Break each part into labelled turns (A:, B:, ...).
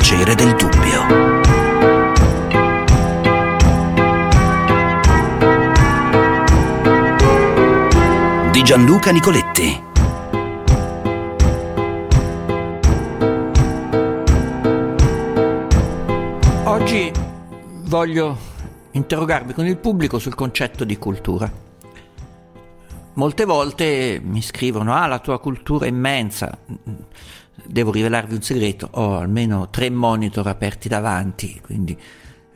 A: piacere del dubbio. Di Gianluca Nicoletti.
B: Oggi voglio interrogarmi con il pubblico sul concetto di cultura. Molte volte mi scrivono, ah la tua cultura è immensa, devo rivelarvi un segreto, ho almeno tre monitor aperti davanti, quindi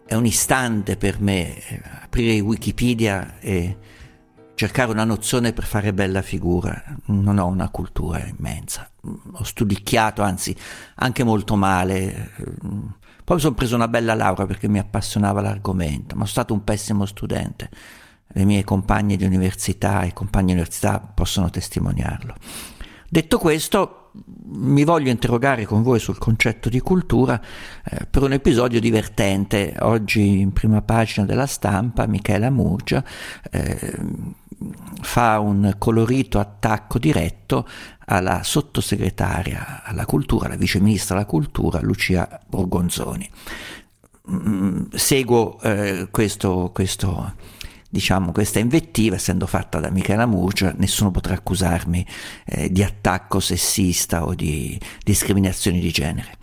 B: è un istante per me eh, aprire Wikipedia e cercare una nozione per fare bella figura. Non ho una cultura immensa, ho studicchiato, anzi anche molto male. Poi mi sono preso una bella laurea perché mi appassionava l'argomento, ma sono stato un pessimo studente le mie compagne di università e compagni di università possono testimoniarlo. Detto questo, mi voglio interrogare con voi sul concetto di cultura eh, per un episodio divertente. Oggi in prima pagina della stampa Michela Murgia eh, fa un colorito attacco diretto alla sottosegretaria alla cultura, la viceministra alla cultura Lucia Borgonzoni. Mm, seguo eh, questo, questo diciamo, questa invettiva, essendo fatta da Michela Murgia, nessuno potrà accusarmi eh, di attacco sessista o di discriminazione di genere.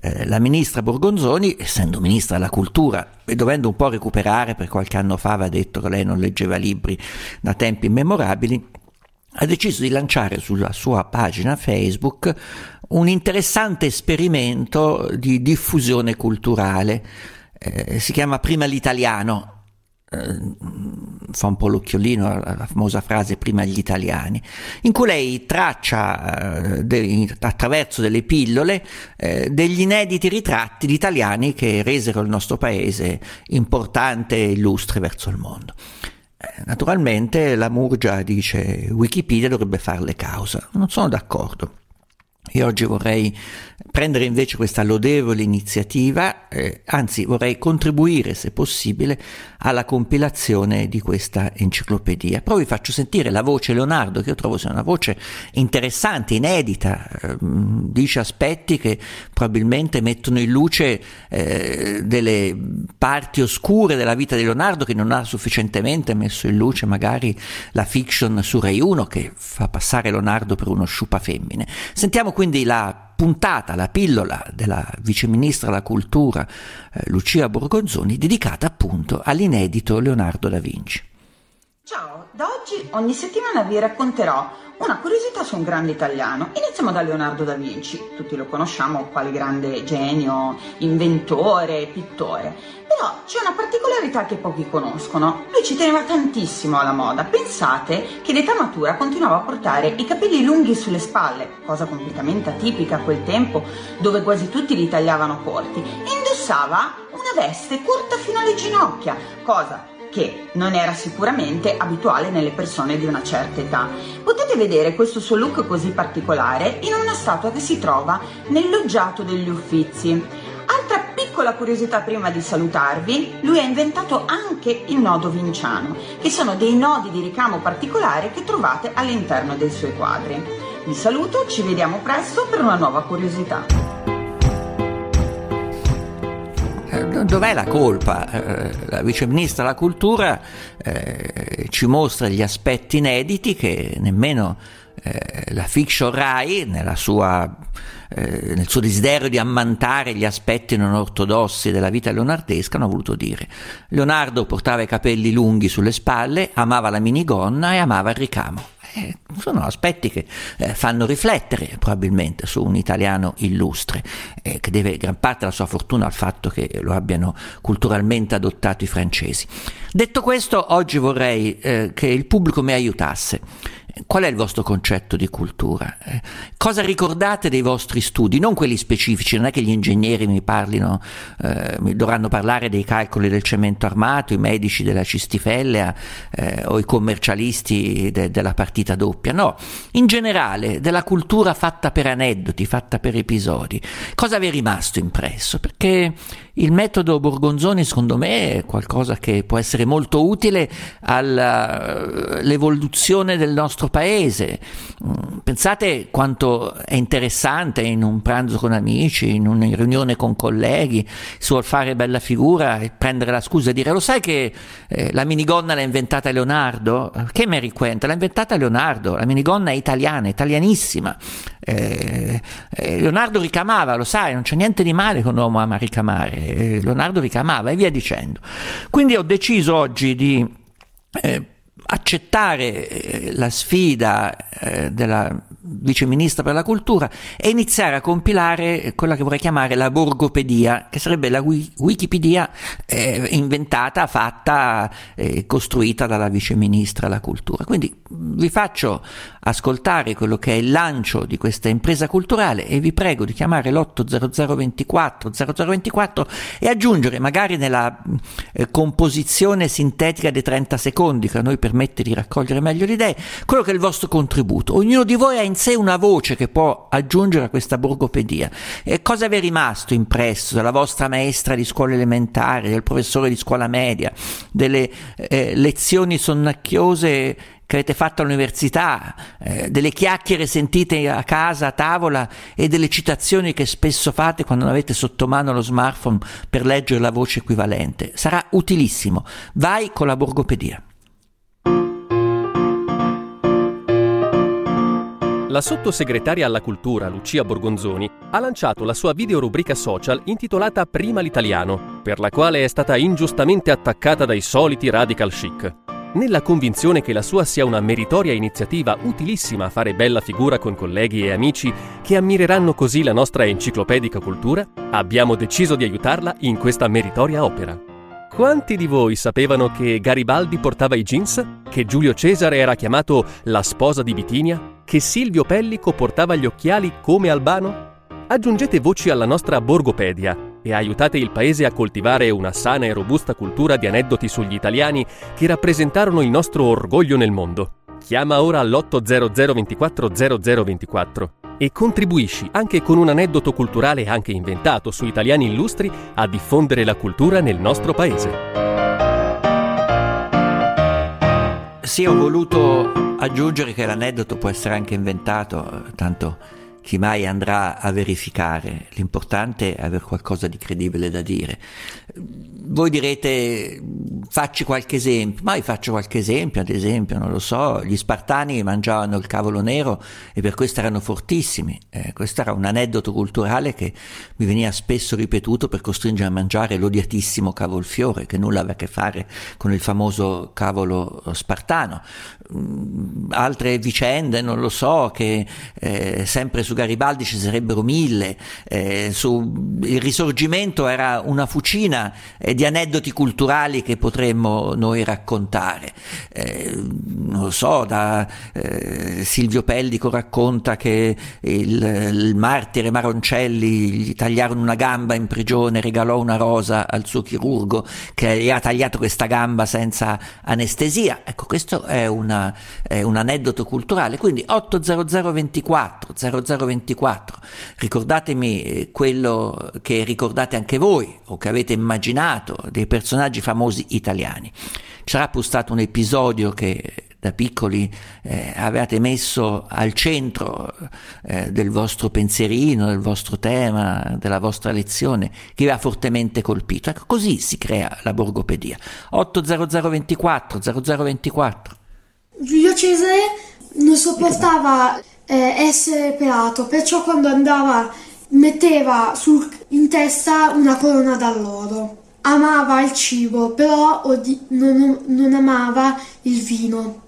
B: Eh, la ministra Borgonzoni, essendo ministra della cultura e dovendo un po' recuperare, per qualche anno fa aveva detto che lei non leggeva libri da tempi immemorabili, ha deciso di lanciare sulla sua pagina Facebook un interessante esperimento di diffusione culturale. Eh, si chiama Prima l'italiano fa un po' l'occhiolino alla famosa frase prima gli italiani, in cui lei traccia eh, de, attraverso delle pillole eh, degli inediti ritratti di italiani che resero il nostro paese importante e illustre verso il mondo. Eh, naturalmente la Murgia dice Wikipedia dovrebbe farle causa, non sono d'accordo. Io oggi vorrei prendere invece questa lodevole iniziativa, eh, anzi vorrei contribuire, se possibile, alla compilazione di questa enciclopedia. Poi vi faccio sentire la voce Leonardo, che io trovo sia una voce interessante, inedita, eh, dice aspetti che probabilmente mettono in luce eh, delle parti oscure della vita di Leonardo che non ha sufficientemente messo in luce magari la fiction su Rai 1 che fa passare Leonardo per uno sciupa femmine. Sentiamo quindi la puntata, la pillola della viceministra della cultura eh, Lucia Borgonzoni, dedicata appunto all'inedito Leonardo da Vinci.
C: Ciao, da oggi ogni settimana vi racconterò una curiosità su un grande italiano. Iniziamo da Leonardo da Vinci, tutti lo conosciamo quale grande genio, inventore, pittore. Però c'è una particolarità che pochi conoscono. Lui ci teneva tantissimo alla moda. Pensate che d'età matura continuava a portare i capelli lunghi sulle spalle, cosa completamente atipica a quel tempo dove quasi tutti li tagliavano corti, e indossava una veste corta fino alle ginocchia, cosa che non era sicuramente abituale nelle persone di una certa età. Potete vedere questo suo look così particolare in una statua che si trova nel loggiato degli Uffizi. Altra piccola curiosità prima di salutarvi, lui ha inventato anche il nodo vinciano, che sono dei nodi di ricamo particolare che trovate all'interno dei suoi quadri. Vi saluto, ci vediamo presto per una nuova curiosità.
B: Dov'è la colpa? Eh, la viceministra della cultura eh, ci mostra gli aspetti inediti che nemmeno eh, la fiction Rai, sua, eh, nel suo desiderio di ammantare gli aspetti non ortodossi della vita leonardesca, hanno voluto dire. Leonardo portava i capelli lunghi sulle spalle, amava la minigonna e amava il ricamo. Eh, sono aspetti che eh, fanno riflettere probabilmente su un italiano illustre, eh, che deve gran parte della sua fortuna al fatto che lo abbiano culturalmente adottato i francesi. Detto questo, oggi vorrei eh, che il pubblico mi aiutasse qual è il vostro concetto di cultura? Eh, cosa ricordate dei vostri studi? Non quelli specifici, non è che gli ingegneri mi parlino, eh, mi dovranno parlare dei calcoli del cemento armato, i medici della cistifellea eh, o i commercialisti de- della partita doppia, no, in generale della cultura fatta per aneddoti, fatta per episodi. Cosa vi è rimasto impresso? Perché il metodo Borgonzoni secondo me è qualcosa che può essere molto utile all'evoluzione del nostro nostro paese. Mm, pensate quanto è interessante in un pranzo con amici, in una riunione con colleghi, si vuol fare bella figura e prendere la scusa e dire lo sai che eh, la minigonna l'ha inventata Leonardo? Che Mary Quent? L'ha inventata Leonardo, la minigonna è italiana, italianissima. Eh, eh, Leonardo ricamava, lo sai, non c'è niente di male che un uomo ama ricamare. Eh, Leonardo ricamava e via dicendo. Quindi ho deciso oggi di eh, accettare eh, la sfida eh, della vice ministra per la cultura e iniziare a compilare quella che vorrei chiamare la borgopedia, che sarebbe la Wikipedia eh, inventata, fatta, eh, costruita dalla vice ministra della cultura. Quindi vi faccio ascoltare quello che è il lancio di questa impresa culturale e vi prego di chiamare l'80024 0024 e aggiungere magari nella eh, composizione sintetica dei 30 secondi che a noi permette di raccogliere meglio le idee, quello che è il vostro contributo. Ognuno di voi ha in sé una voce che può aggiungere a questa borgopedia. E cosa vi è rimasto impresso dalla vostra maestra di scuola elementare, del professore di scuola media, delle eh, lezioni sonnacchiose che avete fatto all'università, eh, delle chiacchiere sentite a casa, a tavola e delle citazioni che spesso fate quando non avete sotto mano lo smartphone per leggere la voce equivalente. Sarà utilissimo. Vai con la borgopedia.
D: La sottosegretaria alla cultura Lucia Borgonzoni ha lanciato la sua videorubrica social intitolata Prima l'italiano, per la quale è stata ingiustamente attaccata dai soliti radical chic. Nella convinzione che la sua sia una meritoria iniziativa utilissima a fare bella figura con colleghi e amici che ammireranno così la nostra enciclopedica cultura, abbiamo deciso di aiutarla in questa meritoria opera. Quanti di voi sapevano che Garibaldi portava i jeans? Che Giulio Cesare era chiamato la sposa di Bitinia? Che Silvio Pellico portava gli occhiali come Albano? Aggiungete voci alla nostra Borgopedia e aiutate il paese a coltivare una sana e robusta cultura di aneddoti sugli italiani che rappresentarono il nostro orgoglio nel mondo. Chiama ora all'800 24 0024 e contribuisci anche con un aneddoto culturale anche inventato su italiani illustri a diffondere la cultura nel nostro paese.
B: Sì, ho voluto aggiungere che l'aneddoto può essere anche inventato, tanto chi mai andrà a verificare. L'importante è avere qualcosa di credibile da dire. Voi direte, facci qualche esempio, ma io faccio qualche esempio, ad esempio, non lo so, gli spartani mangiavano il cavolo nero e per questo erano fortissimi. Eh, questo era un aneddoto culturale che mi veniva spesso ripetuto per costringere a mangiare l'odiatissimo cavolfiore, che nulla aveva a che fare con il famoso cavolo spartano. Mm, altre vicende, non lo so, che eh, sempre su Garibaldi ci sarebbero mille, eh, su, il risorgimento era una fucina eh, di aneddoti culturali che potremmo noi raccontare. Eh, non lo so, da eh, Silvio Pellico racconta che il, il martire Maroncelli gli tagliarono una gamba in prigione, regalò una rosa al suo chirurgo che gli ha tagliato questa gamba senza anestesia. Ecco, questo è una eh, un aneddoto culturale. Quindi 80024 0024, ricordatemi eh, quello che ricordate anche voi o che avete immaginato dei personaggi famosi italiani. Sarà pure stato un episodio che da piccoli eh, avete messo al centro eh, del vostro pensierino, del vostro tema, della vostra lezione, che vi ha fortemente colpito. Ecco, così si crea la borgopedia. 80024 0024.
E: Giulio Cesare non sopportava eh, essere pelato, perciò quando andava metteva sul, in testa una corona d'alloro. Amava il cibo, però non, non, amava il vino.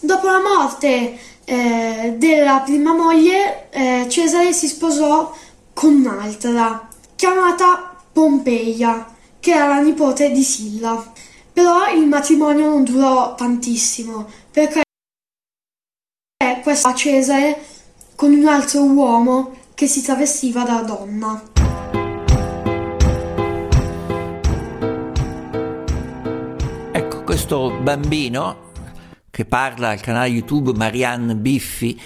E: Dopo la morte eh, della prima moglie, eh, Cesare si sposò con un'altra, chiamata Pompeia, che era la nipote di Silla. Però il matrimonio non durò tantissimo, perché questo Cesare con un altro uomo che si travestiva da donna.
B: Questo bambino che parla al canale YouTube Marianne Biffi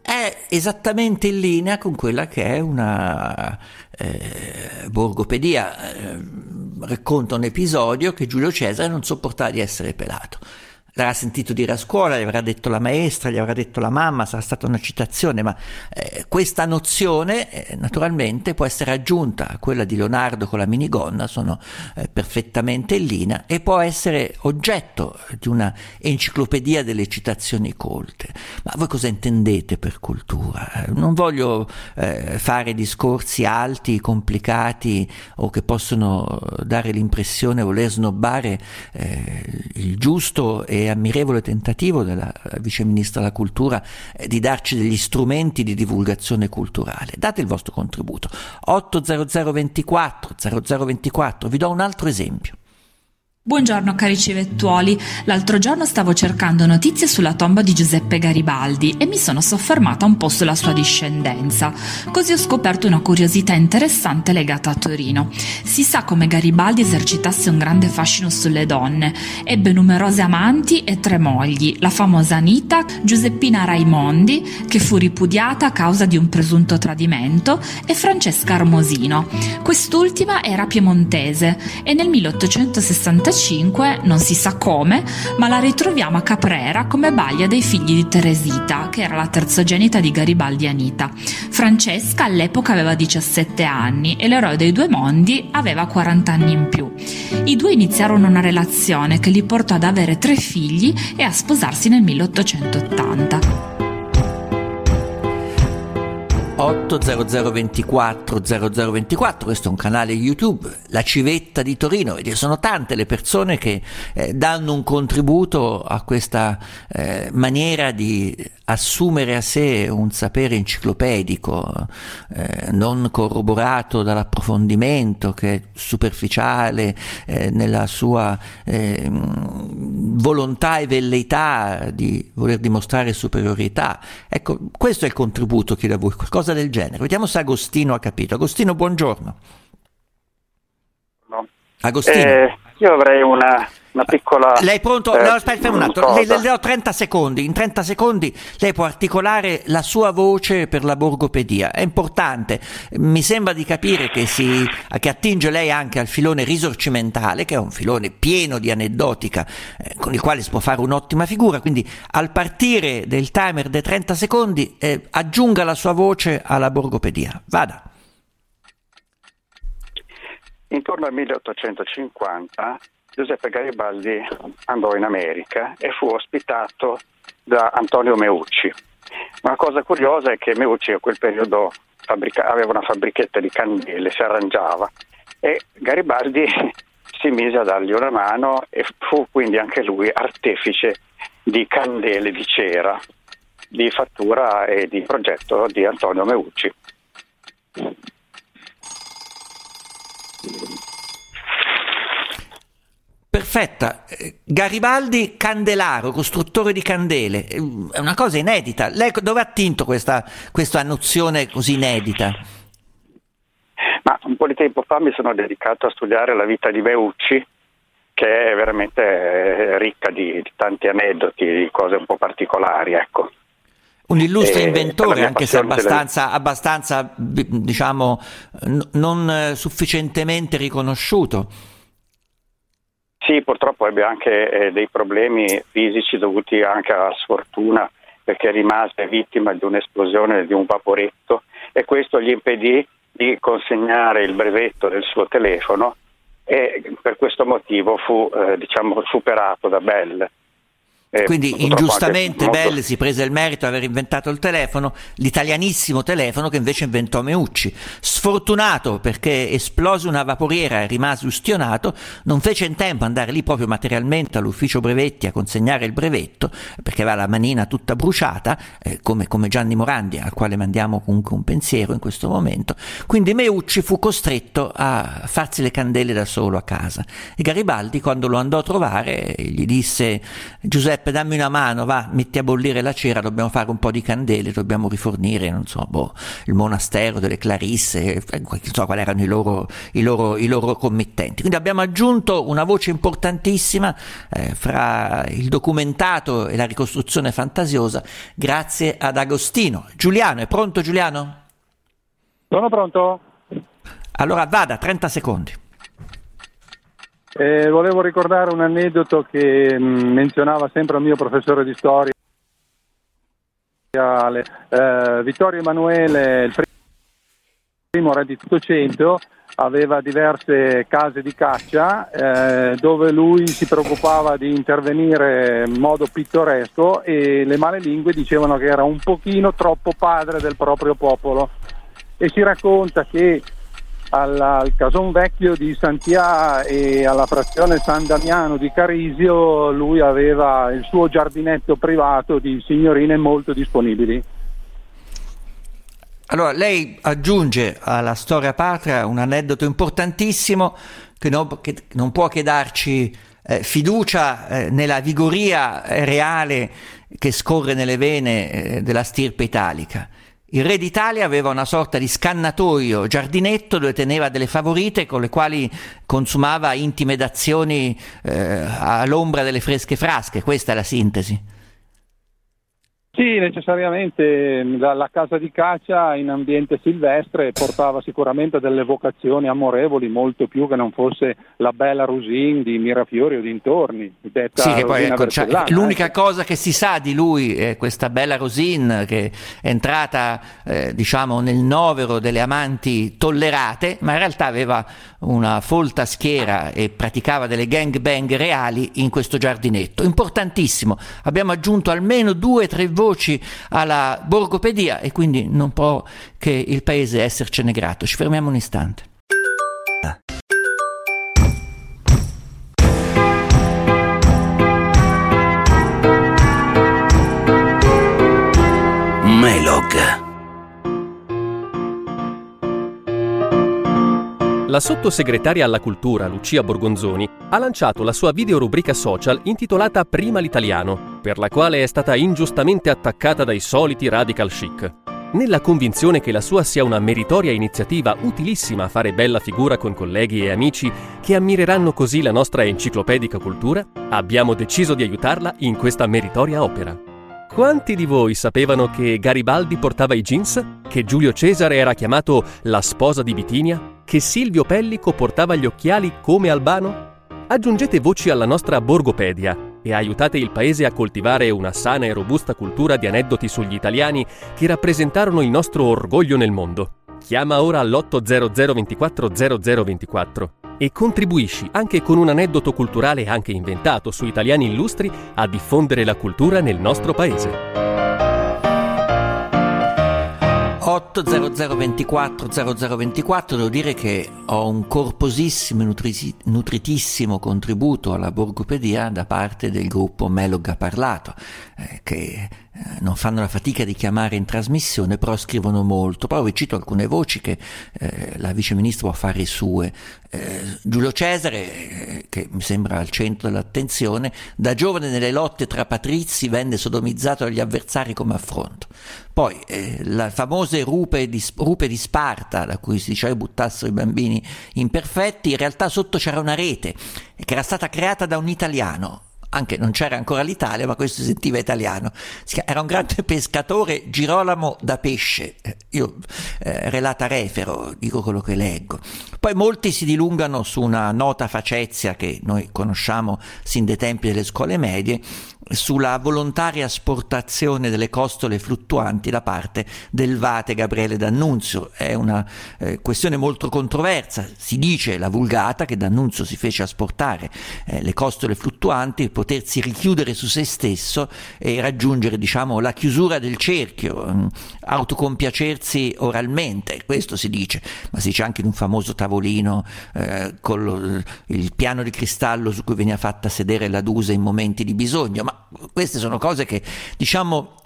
B: è esattamente in linea con quella che è una eh, borgopedia. Eh, racconta un episodio che Giulio Cesare non sopportava di essere pelato L'avrà sentito dire a scuola, gli avrà detto la maestra, gli avrà detto la mamma, sarà stata una citazione, ma eh, questa nozione eh, naturalmente può essere aggiunta a quella di Leonardo con la minigonna, sono eh, perfettamente in linea, e può essere oggetto di una enciclopedia delle citazioni colte. Ma voi cosa intendete per cultura? Non voglio eh, fare discorsi alti, complicati o che possono dare l'impressione di voler snobbare eh, il giusto e ammirevole tentativo della Vice Ministra della Cultura eh, di darci degli strumenti di divulgazione culturale. Date il vostro contributo. 80024 0024, vi do un altro esempio.
F: Buongiorno cari civettuoli, l'altro giorno stavo cercando notizie sulla tomba di Giuseppe Garibaldi e mi sono soffermata un po' sulla sua discendenza, così ho scoperto una curiosità interessante legata a Torino. Si sa come Garibaldi esercitasse un grande fascino sulle donne, ebbe numerose amanti e tre mogli, la famosa Anita, Giuseppina Raimondi, che fu ripudiata a causa di un presunto tradimento, e Francesca Armosino. Quest'ultima era piemontese e nel 1865 1995, non si sa come, ma la ritroviamo a Caprera come baglia dei figli di Teresita, che era la terzogenita di Garibaldi e Anita. Francesca all'epoca aveva 17 anni e l'eroe dei due mondi aveva 40 anni in più. I due iniziarono una relazione che li portò ad avere tre figli e a sposarsi nel 1880.
B: 80024 0024, questo è un canale YouTube, la civetta di Torino, e sono tante le persone che eh, danno un contributo a questa eh, maniera di assumere a sé un sapere enciclopedico, eh, non corroborato dall'approfondimento, che è superficiale eh, nella sua eh, volontà e velleità di voler dimostrare superiorità. Ecco, questo è il contributo che da voi, qualcosa del genere. Vediamo se Agostino ha capito. Agostino, buongiorno.
G: No.
B: Agostino.
G: Eh, io avrei una una piccola...
B: Lei è pronto?
G: Eh,
B: no, aspetta un attimo, le, le, do 30 secondi. In 30 secondi lei può articolare la sua voce per la borgopedia. È importante. Mi sembra di capire che, si, che attinge lei anche al filone risorcimentale, che è un filone pieno di aneddotica, eh, con il quale si può fare un'ottima figura. Quindi al partire del timer dei 30 secondi eh, aggiunga la sua voce alla borgopedia. Vada.
G: Intorno al 1850 Giuseppe Garibaldi andò in America e fu ospitato da Antonio Meucci. Una cosa curiosa è che Meucci a quel periodo fabbrica- aveva una fabbrichetta di candele, si arrangiava e Garibaldi si mise a dargli una mano e fu quindi anche lui artefice di candele di cera, di fattura e di progetto di Antonio Meucci.
B: Perfetta. Eh, Garibaldi Candelaro, costruttore di candele, è una cosa inedita. Lei dove ha tinto questa, questa nozione così inedita?
G: Ma un po' di tempo fa mi sono dedicato a studiare la vita di Meucci, che è veramente eh, ricca di, di tanti aneddoti, di cose un po' particolari, ecco.
B: Un illustre e inventore, anche se abbastanza, delle... abbastanza diciamo, n- non eh, sufficientemente riconosciuto.
G: Sì, purtroppo ebbe anche eh, dei problemi fisici dovuti anche alla sfortuna perché rimase vittima di un'esplosione di un vaporetto e questo gli impedì di consegnare il brevetto del suo telefono e per questo motivo fu eh, diciamo, superato da Bell.
B: Eh, Quindi ingiustamente molto... Bell si prese il merito di aver inventato il telefono, l'italianissimo telefono che invece inventò Meucci. Sfortunato perché esplose una vaporiera e rimase ustionato, non fece in tempo andare lì proprio materialmente all'ufficio brevetti a consegnare il brevetto, perché aveva la manina tutta bruciata, eh, come, come, Gianni Morandi, al quale mandiamo comunque un pensiero in questo momento. Quindi Meucci fu costretto a farsi le candele da solo a casa. E Garibaldi, quando lo andò a trovare, gli disse Giuseppe Giuseppe dammi una mano, va, metti a bollire la cera, dobbiamo fare un po' di candele, dobbiamo rifornire, non so, boh, il monastero delle Clarisse, eh, non so quali erano i loro, i loro, i loro committenti. Quindi abbiamo aggiunto una voce importantissima eh, fra il documentato e la ricostruzione fantasiosa grazie ad Agostino. Giuliano, è pronto Giuliano?
H: Sono pronto.
B: Allora vada, 30 secondi.
H: Eh, volevo ricordare un aneddoto che mm, menzionava sempre il mio professore di storia, eh, Vittorio Emanuele, il primo re di Ottocento, aveva diverse case di caccia eh, dove lui si preoccupava di intervenire in modo pittoresco e le male lingue dicevano che era un pochino troppo padre del proprio popolo. E si racconta che alla, al Cason Vecchio di Santià e alla frazione San Damiano di Carisio lui aveva il suo giardinetto privato di signorine molto disponibili.
B: Allora, lei aggiunge alla storia patria un aneddoto importantissimo che non, che non può che darci eh, fiducia eh, nella vigoria reale che scorre nelle vene eh, della stirpe italica. Il re d'Italia aveva una sorta di scannatoio, giardinetto dove teneva delle favorite con le quali consumava intime dazioni eh, all'ombra delle fresche frasche, questa è la sintesi.
H: Sì, necessariamente la, casa di caccia in ambiente silvestre portava sicuramente delle vocazioni amorevoli, molto più che non fosse la bella Rusin di Mirafiori o dintorni.
B: Sì, che poi, ecco, cioè, l'unica cosa che si sa di lui è questa bella Rosin che è entrata eh, diciamo nel novero delle amanti tollerate, ma in realtà aveva una folta schiera e praticava delle gangbang reali in questo giardinetto. Importantissimo, abbiamo aggiunto almeno due o tre voci alla borgopedia e quindi non può che il paese essercene grato. Ci fermiamo un istante.
A: Melog
D: La sottosegretaria alla cultura Lucia Borgonzoni ha lanciato la sua videorubrica social intitolata Prima l'italiano, per la quale è stata ingiustamente attaccata dai soliti radical chic. Nella convinzione che la sua sia una meritoria iniziativa utilissima a fare bella figura con colleghi e amici che ammireranno così la nostra enciclopedica cultura, abbiamo deciso di aiutarla in questa meritoria opera. Quanti di voi sapevano che Garibaldi portava i jeans? Che Giulio Cesare era chiamato la sposa di Bitinia? Che Silvio Pellico portava gli occhiali come Albano? Aggiungete voci alla nostra Borgopedia e aiutate il paese a coltivare una sana e robusta cultura di aneddoti sugli italiani che rappresentarono il nostro orgoglio nel mondo. Chiama ora all'800 24 0024 e contribuisci anche con un aneddoto culturale anche inventato su italiani illustri a diffondere la cultura nel nostro paese.
B: 80024 0024 devo dire che ho un corposissimo e nutri- nutritissimo contributo alla borgopedia da parte del gruppo Melog ha parlato eh, che non fanno la fatica di chiamare in trasmissione, però scrivono molto. Poi vi cito alcune voci che eh, la vice ministro può fare sue. Eh, Giulio Cesare, eh, che mi sembra al centro dell'attenzione, da giovane nelle lotte tra patrizi venne sodomizzato dagli avversari come affronto. Poi eh, le famose rupe di, rupe di, Sparta, da cui si diceva buttassero i bambini imperfetti, in realtà sotto c'era una rete che era stata creata da un italiano, anche non c'era ancora l'Italia, ma questo si sentiva italiano. Era un grande pescatore, Girolamo da pesce. Eh, io eh, relata refero, dico quello che leggo. Poi molti si dilungano su una nota facezia che noi conosciamo sin dai tempi delle scuole medie, sulla volontaria esportazione delle costole fluttuanti da parte del Vate Gabriele D'Annunzio. È una eh, questione molto controversa. Si dice la vulgata che D'Annunzio si fece asportare eh, le costole fluttuanti per potersi richiudere su se stesso e raggiungere diciamo, la chiusura del cerchio, mh, mm, autocompiacersi oralmente. Questo si dice, ma si dice anche in un famoso tavolino eh, con lo, il piano di cristallo su cui veniva fatta sedere la Dusa in momenti di bisogno. Ma queste sono cose che diciamo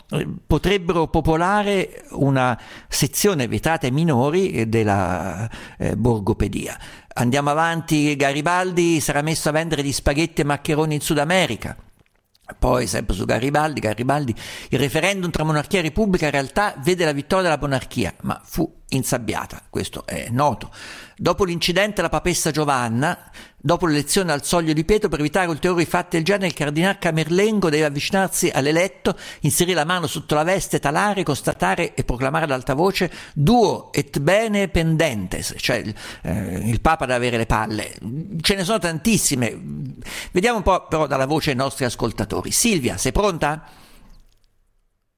B: potrebbero popolare una sezione vietata ai minori della eh, borgopedia. Andiamo avanti, Garibaldi sarà messo a vendere gli spaghetti e maccheroni in Sud America. Poi, sempre su Garibaldi, Garibaldi, il referendum tra monarchia e repubblica in realtà vede la vittoria della monarchia, ma fu insabbiata, questo è noto. Dopo l'incidente la papessa Giovanna, dopo l'elezione al soglio di Pietro, per evitare ulteriori fatti del genere, il cardinale Camerlengo deve avvicinarsi all'eletto, inserire la mano sotto la veste talare, constatare e proclamare ad alta voce duo et bene pendentes, cioè eh, il Papa deve avere le palle. Ce ne sono tantissime. Vediamo un po' però dalla voce dei nostri ascoltatori. Silvia, sei pronta?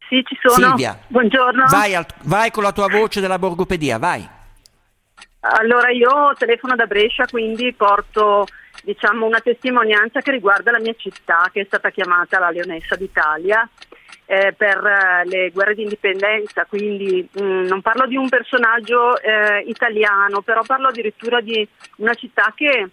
I: Sì, ci sono.
B: Silvia,
I: buongiorno.
B: Vai, al, vai con la tua voce della borgopedia, vai.
I: Allora io telefono da Brescia, quindi porto diciamo, una testimonianza che riguarda la mia città, che è stata chiamata la Leonessa d'Italia. Eh, per eh, le guerre di indipendenza, quindi mh, mm, non parlo di un personaggio eh, italiano, però parlo addirittura di una città che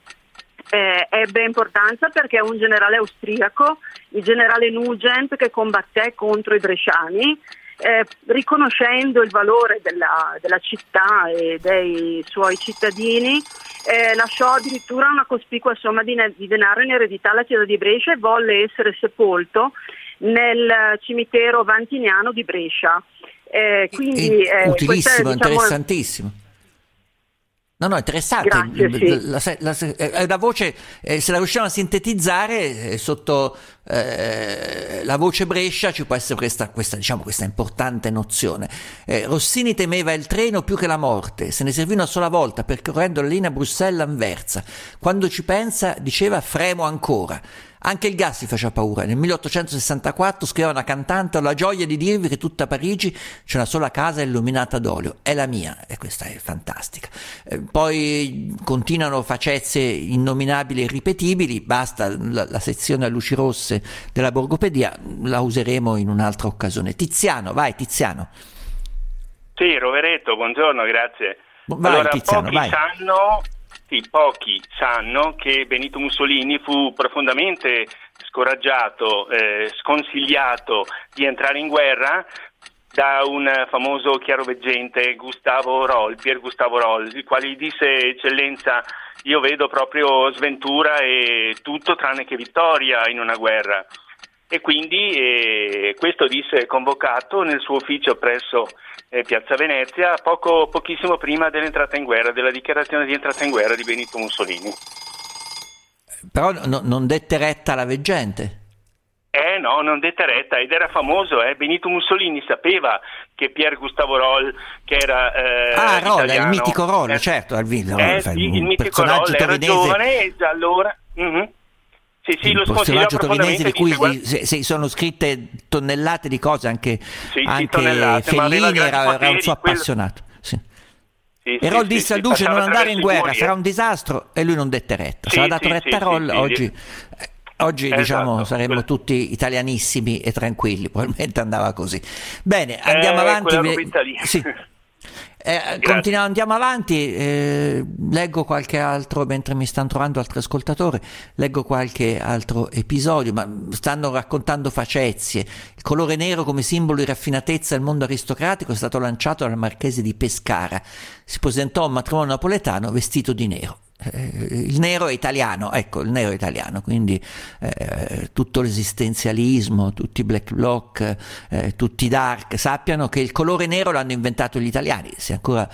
I: eh, ebbe importanza perché un generale austriaco, il generale Nugent, che combatté contro i bresciani eh, riconoscendo il valore della, della, città e dei suoi cittadini, eh, lasciò addirittura una cospicua somma di, di, denaro in eredità alla città di Brescia e volle essere sepolto nel cimitero vantiniano di Brescia. Eh, quindi,
B: eh, utilissimo, è, diciamo, interessantissimo. No, no, interessante.
I: Grazie, sì.
B: la, la, la, la, voce, eh, se la riusciamo a sintetizzare eh, sotto eh, la voce Brescia ci può essere questa, questa, diciamo, questa importante nozione. Eh, Rossini temeva il treno più che la morte, se ne servì una sola volta percorrendo la linea Bruxelles-Anversa. Quando ci pensa, diceva, fremo ancora. Anche il gas si faceva paura. Nel 1864 scriveva una cantante: Ho la gioia di dirvi che tutta Parigi c'è una sola casa illuminata d'olio. È la mia, e questa è fantastica. Eh, poi continuano facezie innominabili e ripetibili. Basta la, la, sezione a luci rosse della borgopedia, la useremo in un'altra occasione. Tiziano, vai, Tiziano.
J: Sì, Roveretto, buongiorno, grazie.
B: Vai,
J: allora,
B: Tiziano,
J: pochi
B: vai.
J: sanno sì, pochi sanno che Benito Mussolini fu profondamente scoraggiato, eh, sconsigliato di entrare in guerra da un famoso chiaroveggente Gustavo Roll, Pier Gustavo Roll, il quale disse eccellenza io vedo proprio sventura e tutto tranne che vittoria in una guerra. E quindi eh, questo disse convocato nel suo ufficio presso eh, Piazza Venezia poco, pochissimo prima dell'entrata in guerra, della dichiarazione di entrata in guerra di Benito Mussolini.
B: Però no, non dette retta alla veggente?
J: Eh no, non dette retta ed era famoso, eh? Benito Mussolini sapeva che Pier Gustavo Roll, che era eh,
B: Ah, Roll,
J: italiano,
B: il mitico Roll,
J: eh,
B: certo, il, il,
J: eh, sì, il mitico Roll era giovane e allora... Mm-hmm. Sì, sì,
B: il
J: lo
B: personaggio torinese di cui dice, se, sono scritte tonnellate di cose, anche,
J: sì,
B: anche Fellini era, era, un suo appassionato. Sì. Sì, e Roll disse al Duce non andare in guerra, sarà un disastro e lui non dette retta. Aveva dato retta a Roll oggi... Eh, oggi esatto. diciamo saremmo tutti italianissimi e tranquilli, probabilmente andava così. Bene, andiamo
J: eh,
B: avanti. Sì. Eh, continuiamo, andiamo avanti, eh, leggo qualche altro, mentre mi stanno trovando altri ascoltatori, leggo qualche altro episodio, ma stanno raccontando facezie. Il colore nero come simbolo di raffinatezza del mondo aristocratico è stato lanciato dal marchese di Pescara. Si presentò a un matrimonio napoletano vestito di nero. Eh, il nero è italiano, ecco, il nero è italiano, quindi eh, tutto l'esistenzialismo, tutti i black bloc, eh, tutti i dark, sappiano che il colore nero l'hanno inventato gli italiani, se ancora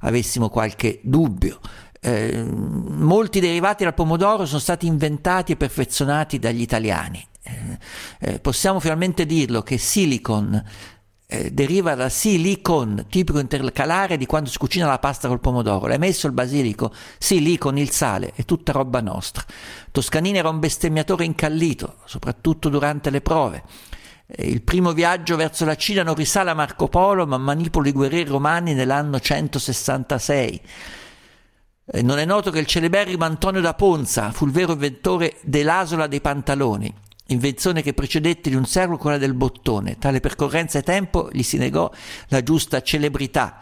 B: avessimo qualche dubbio. Eh, molti derivati dal pomodoro sono stati inventati e perfezionati dagli italiani. Eh, eh, possiamo finalmente dirlo che silicon eh, deriva da silicon, tipico intercalare di quando si cucina la pasta col pomodoro. L'hai messo il basilico? Sì, lì con il sale, è tutta roba nostra. Toscanini era un bestemmiatore incallito, soprattutto durante le prove. Eh, il primo viaggio verso la Cina non risale a Marco Polo, ma manipola i guerrieri romani nell'anno 166. Eh, non è noto che il celeberrimo Antonio da Ponza fu il vero inventore dell'asola dei pantaloni invenzione che precedette di un secolo quella del bottone. Tale percorrenza e tempo gli si negò la giusta celebrità.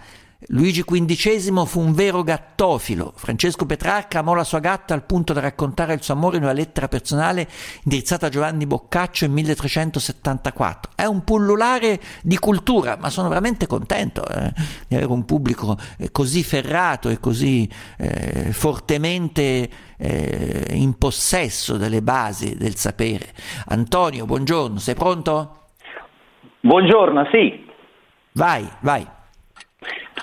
B: Luigi XV fu un vero gattofilo. Francesco Petrarca amò la sua gatta al punto da raccontare il suo amore in una lettera personale indirizzata a Giovanni Boccaccio nel 1374. È un pullulare di cultura, ma sono veramente contento eh, di avere un pubblico eh, così ferrato e così eh, fortemente eh, in possesso delle basi del sapere. Antonio, buongiorno, sei pronto?
K: Buongiorno, sì.
B: Vai, vai.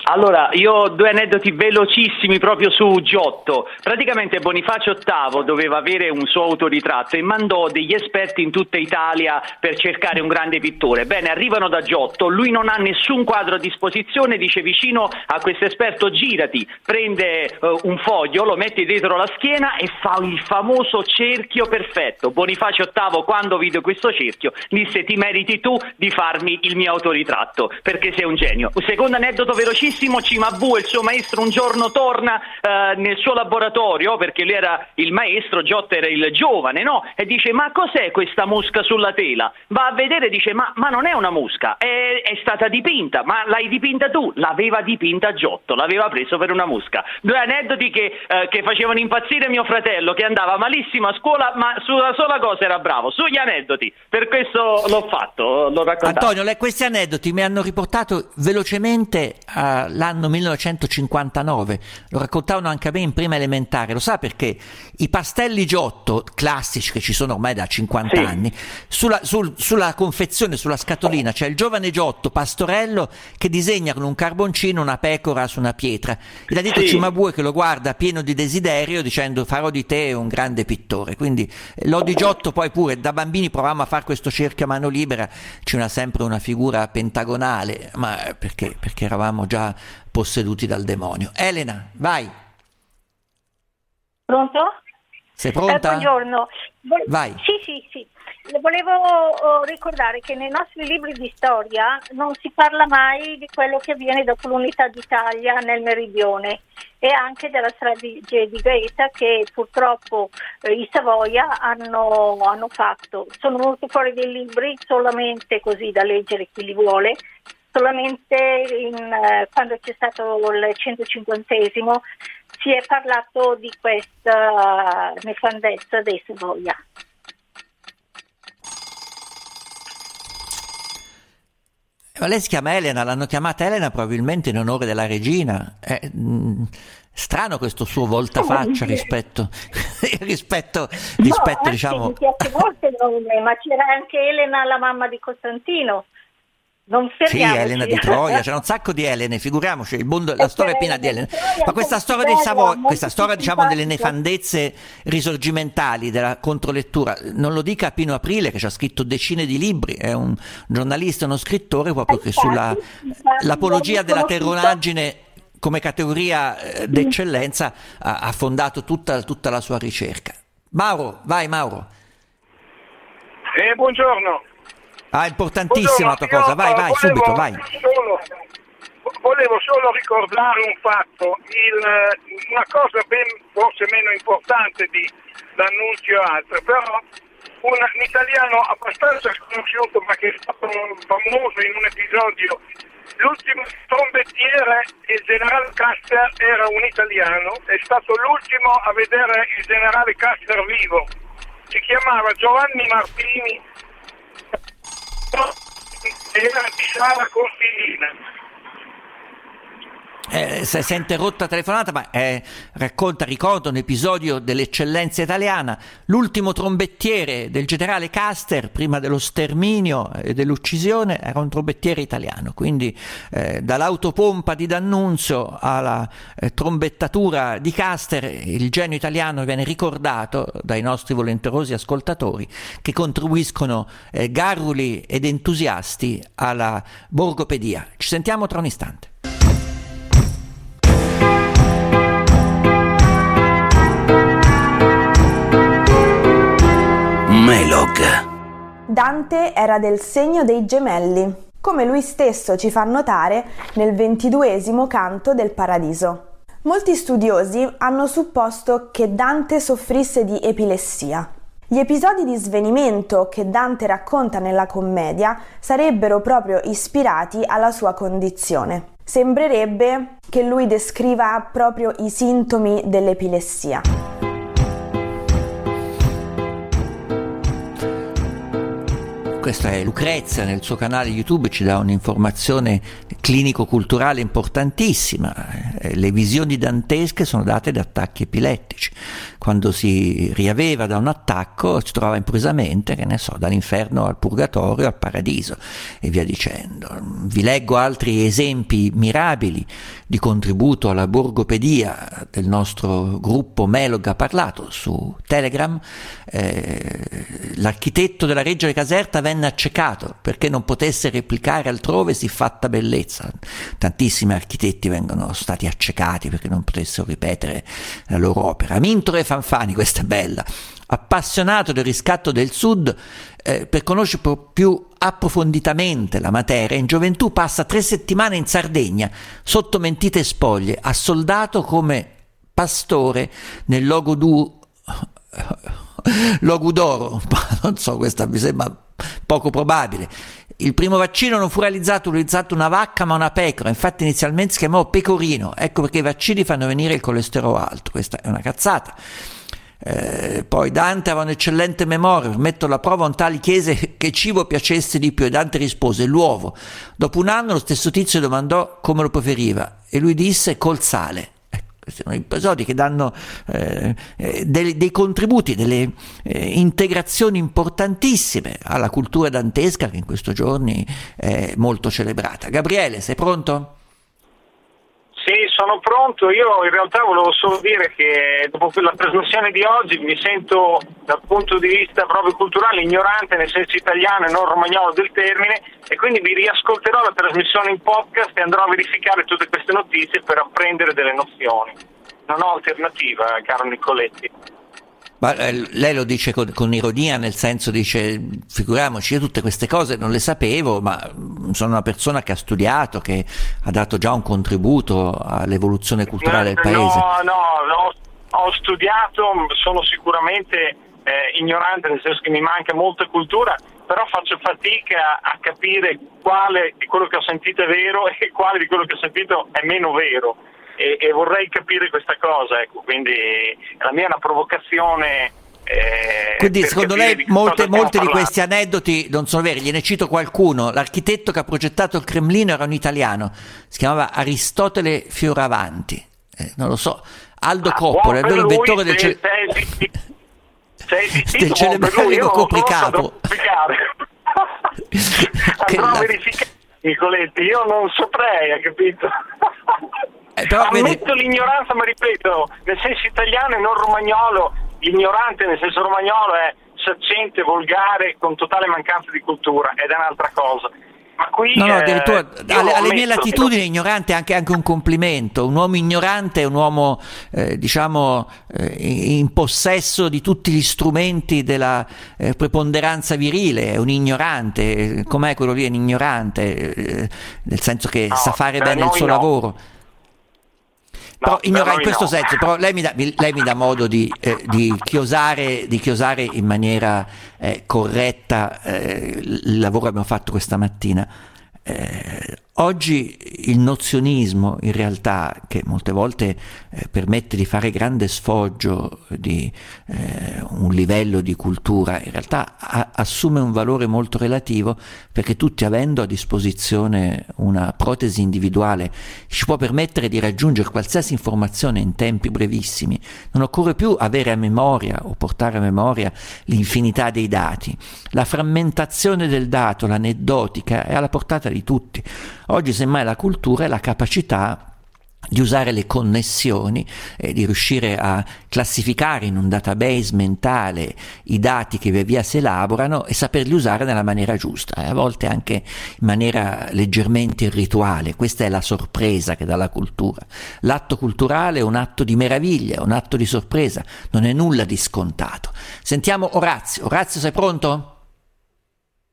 K: Allora, io ho due aneddoti velocissimi proprio su Giotto. Praticamente Bonifacio VIII doveva avere un suo autoritratto e mandò degli esperti in tutta Italia per cercare un grande pittore. Bene, arrivano da Giotto, lui non ha nessun quadro a disposizione, dice vicino a questo esperto girati, prende uh, un foglio, lo mette dietro la schiena e fa il famoso cerchio perfetto. Bonifacio VIII quando vide questo cerchio disse ti meriti tu di farmi il mio autoritratto perché sei un genio. Un secondo aneddoto velocissimo Benissimo Cimabue, il suo maestro, un giorno torna eh, nel suo laboratorio perché lui era il maestro, Giotto era il giovane, no? E dice: Ma cos'è questa mosca sulla tela? Va a vedere e dice: Ma, ma non è una mosca, è, è, stata dipinta, ma l'hai dipinta tu? L'aveva dipinta Giotto, l'aveva preso per una mosca. Due aneddoti che, eh, che facevano impazzire mio fratello che andava malissimo a scuola, ma sulla sola cosa era bravo, sugli aneddoti. Per questo l'ho fatto, l'ho raccontato.
B: Antonio, le, questi aneddoti mi hanno riportato velocemente a l'anno 1959, lo raccontavano anche a me in prima elementare, lo sa perché? I pastelli Giotto classici che ci sono ormai da 50 sì. anni, sulla, sul, sulla, confezione, sulla scatolina c'è il giovane Giotto pastorello che disegna con un carboncino una pecora su una pietra. E l'ha detto sì. Cimabue che lo guarda pieno di desiderio dicendo farò di te un grande pittore, quindi eh, l'Odi Giotto poi pure da bambini provavamo a fare questo cerchio a mano libera, c'è sempre una figura pentagonale, ma perché, perché eravamo già posseduti dal demonio. Elena, vai.
L: Pronto?
B: Sei pronta?
L: Eh, buongiorno.
B: Vai.
L: Sì, sì, sì. Volevo oh, ricordare che nei nostri libri di storia non si parla mai di quello che avviene dopo l'unità d'Italia nel meridione e anche della strage di Gaeta che purtroppo eh, i Savoia hanno, hanno fatto. Sono venuti fuori dei libri solamente così da leggere chi li vuole solamente in, eh, quando c'è stato il 150 si è parlato di questa nefandezza dei Savoia.
B: Ma lei si chiama Elena, l'hanno chiamata Elena probabilmente in onore della regina. È, mh, mm, strano questo suo voltafaccia rispetto, rispetto, rispetto
L: no,
B: diciamo...
L: Mi piace molto il nome, ma c'era anche Elena, la mamma di Costantino. Non
B: sì, Elena di Troia, c'è un sacco di Elene, figuriamoci, mondo, la storia è piena di Elene. Ma questa storia dei Savoia, questa storia diciamo delle nefandezze risorgimentali, della controlettura, non lo dica Pino Aprile che ci ha scritto decine di libri, è un giornalista, uno scrittore proprio che sulla l'apologia della terronaggine come categoria eh, d'eccellenza ha, ha fondato tutta, tutta la sua ricerca. Mauro, vai Mauro.
M: Eh, buongiorno.
B: Ah, importantissima la tua cosa, vai, vai, subito, vai.
M: Solo, volevo solo ricordare un fatto, il, una cosa ben, forse meno importante di D'Annunzio e altre, però un, un, italiano abbastanza sconosciuto ma che è stato famoso in un episodio, l'ultimo trombettiere, il generale Caster, era un italiano, è stato l'ultimo a vedere il generale Caster vivo, si chiamava Giovanni Martini era di Sala
B: Eh, si è interrotta telefonata, ma eh, racconta, ricorda un episodio dell'eccellenza italiana. L'ultimo trombettiere del generale Caster, prima dello sterminio e dell'uccisione, era un trombettiere italiano. Quindi eh, dall'autopompa di D'Annunzio alla eh, trombettatura di Caster, il genio italiano viene ricordato dai nostri volenterosi ascoltatori che contribuiscono eh, garruli ed entusiasti alla borgopedia. Ci sentiamo tra un istante.
N: Melog. Dante era del segno dei gemelli, come lui stesso ci fa notare nel ventiduesimo canto del Paradiso. Molti studiosi hanno supposto che Dante soffrisse di epilessia. Gli episodi di svenimento che Dante racconta nella commedia sarebbero proprio ispirati alla sua condizione. Sembrerebbe che lui descriva proprio i sintomi dell'epilessia.
B: Questa è Lucrezia, nel suo canale YouTube ci dà un'informazione clinico-culturale importantissima. Eh, le visioni dantesche sono date da attacchi epilettici. quando si riaveva da un attacco si trovava improvvisamente, che ne so, dall'inferno al purgatorio, al paradiso e via dicendo. Vi leggo altri esempi mirabili di contributo alla borgopedia del nostro gruppo Melog ha parlato su Telegram. Eh, l'architetto della Reggio Caserta venne accecato perché non potesse replicare altrove si fatta bellezza. Tantissimi architetti vengono stati accecati perché non potessero ripetere la loro opera. Mintore Fanfani, questa è bella, appassionato del riscatto del Sud, eh, per conoscere più approfonditamente la materia, in gioventù passa tre settimane in Sardegna, sotto mentite spoglie, assoldato come pastore nel logo du... Logudoro, non so, questa mi sembra poco probabile. Il primo vaccino non fu realizzato utilizzando una vacca ma una pecora, infatti inizialmente si chiamò pecorino, ecco perché i vaccini fanno venire il colesterolo alto, questa è una cazzata. Eh, poi Dante aveva un'eccellente memoria, per mettere alla prova un tale chiese che cibo piacesse di più e Dante rispose l'uovo. Dopo un anno lo stesso tizio domandò come lo preferiva e lui disse col sale. Sono episodi che danno eh, eh, dei, dei, contributi, delle eh, integrazioni importantissime alla cultura dantesca che in questi giorni è molto celebrata. Gabriele, sei pronto?
O: Sono pronto. Io in realtà volevo solo dire che dopo la trasmissione di oggi mi sento dal punto di vista proprio culturale ignorante nel senso italiano e non romagnolo del termine e quindi vi riascolterò la trasmissione in podcast e andrò a verificare tutte queste notizie per apprendere delle nozioni. Non ho alternativa, caro Nicoletti.
B: Ma eh, lei lo dice con, con, ironia, nel senso dice, figuriamoci, io tutte queste cose non le sapevo, ma mm, sono una persona che ha studiato, che ha dato già un contributo all'evoluzione culturale del paese.
O: No, no, no ho studiato, sono sicuramente eh, ignorante, nel senso che mi manca molta cultura, però faccio fatica a capire quale di quello che ho sentito è vero e quale di quello che ho sentito è meno vero e, e vorrei capire questa cosa, ecco, quindi la mia è una provocazione.
B: Eh, Quindi secondo lei molte, molti di questi aneddoti non sono veri, gliene cito qualcuno, l'architetto che ha progettato il Cremlino era un italiano, si chiamava Aristotele Fioravanti, eh, non lo so, Aldo ah, Coppola, il vero inventore del, ce... del celebrario copricapo.
O: Andrò a verificare, Nicoletti, io non saprei, hai capito? Eh, però, Ammetto vedi... l'ignoranza, ma ripeto, nel senso italiano e non romagnolo, l'ignorante nel senso romagnolo è saccente, volgare, con totale mancanza di cultura, ed è un'altra cosa. Ma qui,
B: no, no, addirittura eh, alle, alle mie latitudini che... ignorante è anche, anche, un complimento. Un uomo ignorante è un uomo, eh, diciamo, eh, in possesso di tutti gli strumenti della eh, preponderanza virile, è un ignorante. Com'è quello lì? È un ignorante, eh, nel senso che no, sa fare bene il suo no. lavoro. Però ignora in questo no. senso, però lei mi dà, lei mi dà modo di, eh, di, chiosare, di, chiosare, in maniera eh, corretta eh, il lavoro che abbiamo fatto questa mattina. Oggi il nozionismo in realtà che molte volte eh, permette di fare grande sfoggio di eh, un livello di cultura in realtà a- assume un valore molto relativo perché tutti avendo a disposizione una protesi individuale ci può permettere di raggiungere qualsiasi informazione in tempi brevissimi. Non occorre più avere a memoria o portare a memoria l'infinità dei dati. La frammentazione del dato l'aneddotica è alla portata di tutti Oggi semmai la cultura è la capacità di usare le connessioni, eh, di riuscire a classificare in un database mentale i dati che via via si elaborano e saperli usare nella maniera giusta, eh, a volte anche in maniera leggermente irrituale. Questa è la sorpresa che dà la cultura. L'atto culturale è un atto di meraviglia, un atto di sorpresa, non è nulla di scontato. Sentiamo Orazio. Orazio, sei pronto?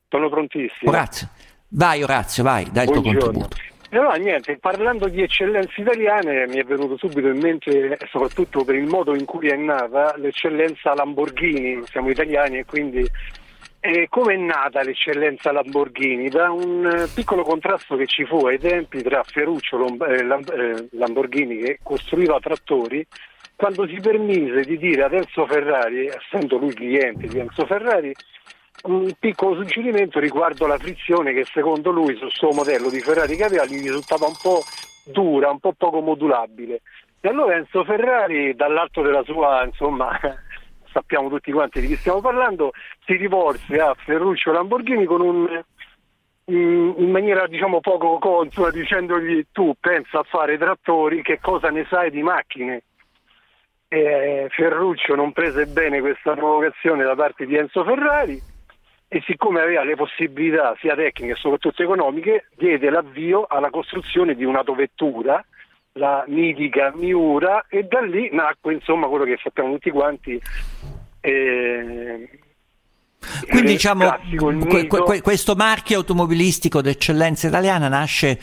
P: Sono prontissimo.
B: Orazio. Vai Orazio, vai, dai il tuo contributo.
P: No, niente, parlando di eccellenze italiane mi è venuto subito in mente, soprattutto per il modo in cui è nata, l'eccellenza Lamborghini, siamo italiani e quindi eh, come è nata l'eccellenza Lamborghini? Da un eh, piccolo contrasto che ci fu ai tempi tra Ferruccio eh, eh Lamborghini che costruiva trattori, quando si permise di dire ad Enzo Ferrari, essendo lui cliente di Enzo Ferrari, un piccolo suggerimento riguardo la frizione che secondo lui sul suo modello di Ferrari che aveva gli risultava un po' dura, un po' poco modulabile. E allora Enzo Ferrari, dall'alto della sua, insomma, sappiamo tutti quanti di chi stiamo parlando, si rivolse a Ferruccio Lamborghini con un, in maniera diciamo poco consua dicendogli tu pensa a fare trattori, che cosa ne sai di macchine? E Ferruccio non prese bene questa provocazione da parte di Enzo Ferrari e siccome aveva le possibilità sia tecniche e soprattutto economiche diede l'avvio alla costruzione di un'autovettura la mitica Miura e da lì nacque insomma quello che sappiamo tutti quanti eh,
B: quindi diciamo que- que- questo marchio automobilistico d'eccellenza italiana nasce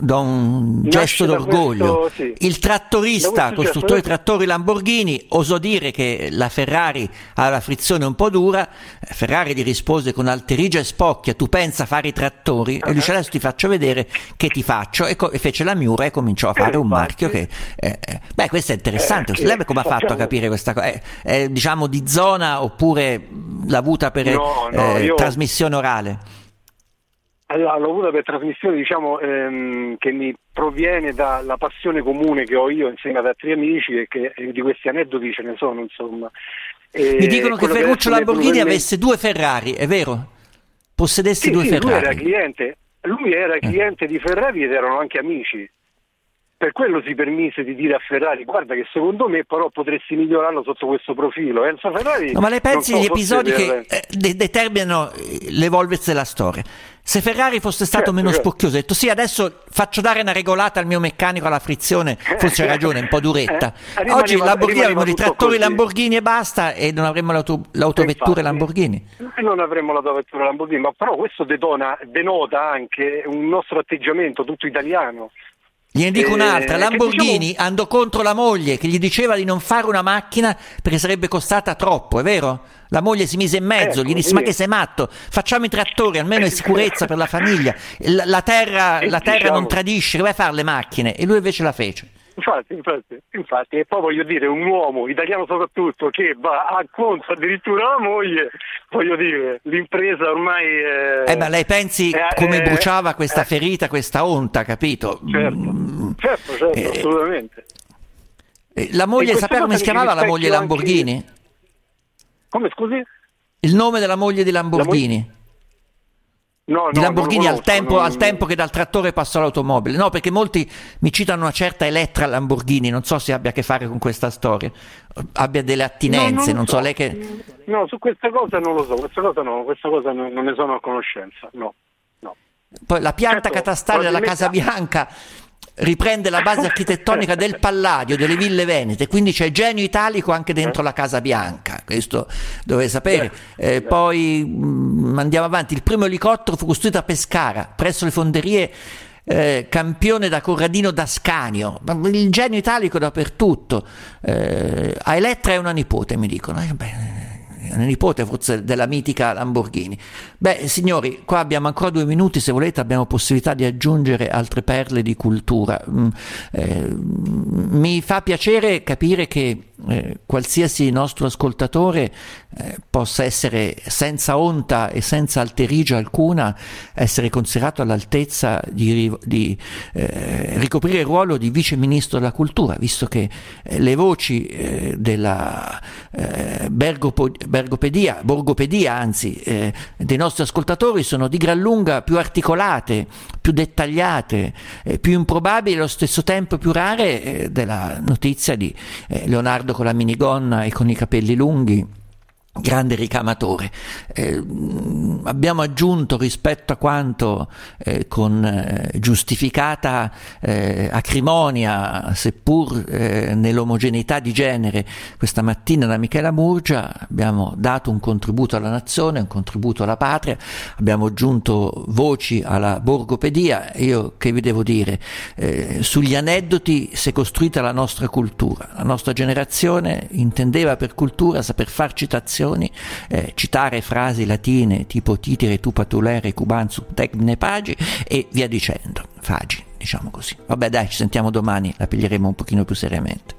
B: da un
P: Nasce
B: gesto d'orgoglio.
P: questo, sì.
B: Il trattorista, costruttore di trattori Lamborghini, osò dire che la Ferrari ha la frizione un po' dura. Ferrari gli rispose con alterigia e spocchia: Tu pensa a fare i trattori? E lui dice: Adesso ti faccio vedere che ti faccio. E, co- e fece la Miura e cominciò a fare un marchio che. eh, eh, beh, questo è interessante.
P: Eh,
B: Lei come ha fatto a capire questa cosa? È, è, diciamo di zona oppure l'ha avuta per
P: No, no,
B: eh,
P: io-
B: trasmissione orale?
P: Allora, l'ho avuta per trasmissione diciamo, ehm, che mi proviene dalla passione comune che ho io insieme ad altri amici e che e di questi aneddoti ce ne sono, insomma. E
B: Mi dicono che Ferruccio Lamborghini
P: in
B: avesse due Ferrari, è vero? Possedesse
P: Sì,
B: due
P: sì, lui era
B: Ferrari.
P: cliente, lui era
B: Eh.
P: cliente di Ferrari ed erano anche amici. Per quello si permise di dire a Ferrari: Guarda, che secondo me però potresti migliorarlo sotto questo profilo. Enzo Ferrari.
B: No, ma lei pensi agli
P: so,
B: episodi
P: per-
B: che eh, de- determinano eh, l'evolversi della storia? Se Ferrari fosse stato
P: Certo,
B: meno
P: certo.
B: spocchioso, ha detto sì, adesso faccio dare una regolata al mio meccanico alla frizione, forse ha ragione, un po' duretta.
P: Eh, rimaneva-
B: Oggi Lamborghini avremo i trattori
P: così.
B: Lamborghini e basta e non avremmo l'auto- l'autovetture
P: Infatti.
B: Lamborghini.
P: E non avremmo la vettura Lamborghini, ma però questo detona, denota anche un nostro atteggiamento tutto italiano.
B: Gliene dico
P: Eh,
B: un'altra,
P: che
B: Lamborghini
P: diciamo-
B: andò contro la moglie che gli diceva di non fare una macchina perché sarebbe costata troppo, è vero? La moglie si mise in mezzo,
P: Ecco,
B: gli disse
P: sì.
B: ma che sei matto, facciamo i trattori, almeno è sicurezza per la famiglia, la, la terra,
P: E
B: la terra
P: diciamo-
B: non tradisce, vai a fare le macchine e lui invece la fece.
P: Infatti, infatti, infatti, e poi voglio dire, un uomo, italiano soprattutto, che va a contro addirittura la moglie, voglio dire, l'impresa ormai è...
B: Eh ma lei pensi
P: eh,
B: come
P: eh,
B: bruciava questa
P: eh,
B: ferita, questa onta, capito?
P: Certo, certo, certo,
B: Eh,
P: assolutamente.
B: Eh, La moglie, sapeva come si chiamava la moglie
P: rispecchio anche-
B: Lamborghini?
P: Come, scusi?
B: Il nome della moglie di Lamborghini?
P: No,
B: di
P: no,
B: Lamborghini
P: non
B: al,
P: conosco,
B: tempo,
P: non-
B: al tempo che dal trattore passò all'automobile. No, perché molti mi citano una certa Elettra Lamborghini, non so se abbia a che fare con questa storia, abbia delle attinenze,
P: No, non
B: non so,
P: so.
B: lei che...
P: No, su questa cosa non lo so, questa cosa no, questa cosa non, non ne sono a conoscenza, no. no.
B: Poi la pianta
P: Certo,
B: catastale della Casa Bianca riprende la base architettonica del Palladio, delle ville venete, quindi c'è genio italico anche dentro la Casa Bianca, questo dovete sapere. Eh, poi mh, andiamo avanti, il primo elicottero fu costruito a Pescara, presso le fonderie eh, campione da Corradino d'Ascanio, il genio italico dappertutto. Eh, a Elettra è una nipote, mi dicono. Eh, beh, nipote forse della mitica Lamborghini. Beh, signori, qua abbiamo ancora due minuti, se volete abbiamo possibilità di aggiungere altre perle di cultura. Mm, eh, mi fa piacere capire che eh, qualsiasi nostro ascoltatore eh, possa essere senza onta e senza alterigia alcuna, essere considerato all'altezza di, di, eh, ricoprire il ruolo di vice ministro della cultura, visto che eh, le voci eh, della eh, Bergopo- Bergopedia, Borgopedia anzi, dei nostri ascoltatori sono di gran lunga più articolate, più dettagliate, più improbabili e allo stesso tempo più rare della notizia di Leonardo con la minigonna e con i capelli lunghi grande ricamatore. Eh, abbiamo aggiunto rispetto a quanto eh, con eh, giustificata eh, acrimonia, seppur eh, nell'omogeneità di genere, questa mattina da Michela Murgia, abbiamo dato un contributo alla nazione, un contributo alla patria, abbiamo aggiunto voci alla borgopedia. Io che vi devo dire? Eh, sugli aneddoti si è costruita la nostra cultura. La nostra generazione intendeva per cultura saper far citazioni, eh, citare frasi latine tipo titire tu patulere cuban sub tecne pagi e via dicendo. Fagi, diciamo così. Vabbè dai, ci sentiamo domani, la piglieremo un pochino più seriamente.